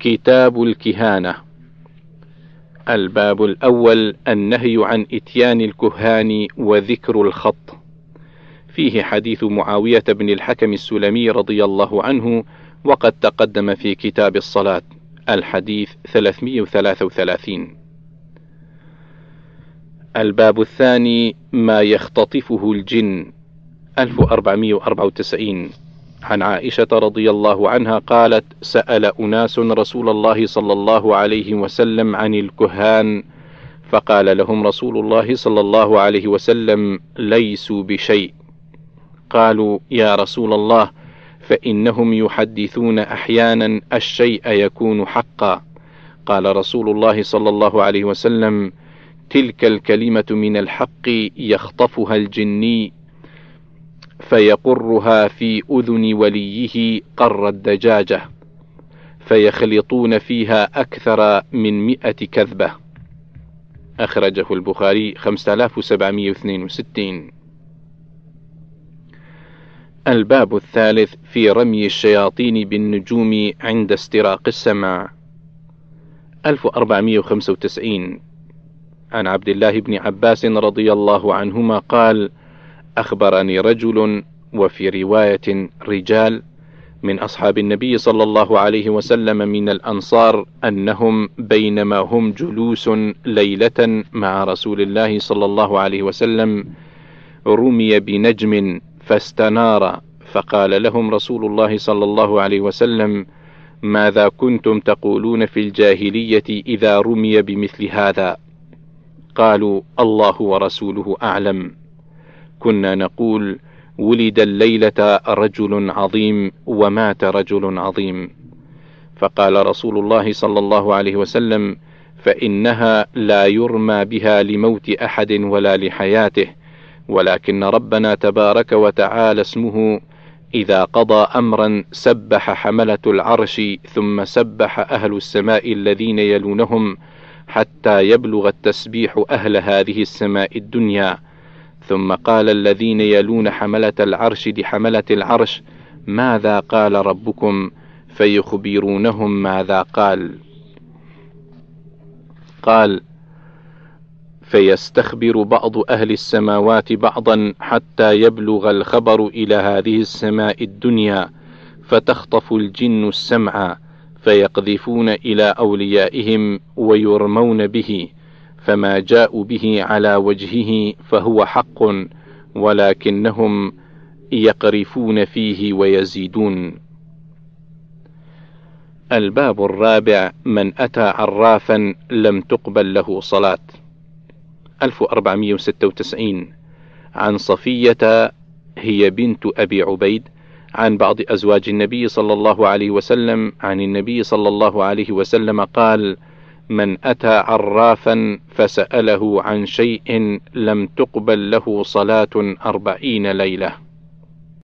كتاب الكهانة. الباب الأول النهي عن إتيان الكهان وذكر الخط. فيه حديث معاوية بن الحكم السلمي رضي الله عنه وقد تقدم في كتاب الصلاة الحديث 333 الباب الثاني ما يختطفه الجن 1494 عن عائشة رضي الله عنها قالت: سأل أناس رسول الله صلى الله عليه وسلم عن الكهان، فقال لهم رسول الله صلى الله عليه وسلم: ليسوا بشيء. قالوا: يا رسول الله، فإنهم يحدثون أحيانا الشيء يكون حقا. قال رسول الله صلى الله عليه وسلم: تلك الكلمة من الحق يخطفها الجني فيقرها في أذن وليه قر الدجاجة فيخلطون فيها أكثر من مئة كذبة. أخرجه البخاري 5762 الباب الثالث في رمي الشياطين بالنجوم عند استراق السماء. 1495 عن عبد الله بن عباس رضي الله عنهما قال: أخبرني رجل وفي رواية رجال من أصحاب النبي صلى الله عليه وسلم من الأنصار أنهم بينما هم جلوس ليلة مع رسول الله صلى الله عليه وسلم رمي بنجم فاستنار فقال لهم رسول الله صلى الله عليه وسلم ماذا كنتم تقولون في الجاهلية إذا رمي بمثل هذا؟ قالوا الله ورسوله أعلم. كنا نقول ولد الليلة رجل عظيم ومات رجل عظيم. فقال رسول الله صلى الله عليه وسلم فإنها لا يرمى بها لموت أحد ولا لحياته ولكن ربنا تبارك وتعالى اسمه إذا قضى أمرا سبح حملة العرش ثم سبح أهل السماء الذين يلونهم حتى يبلغ التسبيح أهل هذه السماء الدنيا. ثم قال الذين يلون حملة العرش لحملة العرش ماذا قال ربكم؟ فيخبرونهم ماذا قال. قال فيستخبر بعض أهل السماوات بعضا حتى يبلغ الخبر إلى هذه السماء الدنيا فتخطف الجن السمع فيقذفون إلى أوليائهم ويرمون به فما جاءوا به على وجهه فهو حق ولكنهم يقرفون فيه ويزيدون. الباب الرابع من أتى عرافا لم تقبل له صلاة. 1496 عن صفية هي بنت أبي عبيد عن بعض أزواج النبي صلى الله عليه وسلم عن النبي صلى الله عليه وسلم قال: من أتى عرافا فسأله عن شيء لم تقبل له صلاة أربعين ليلة.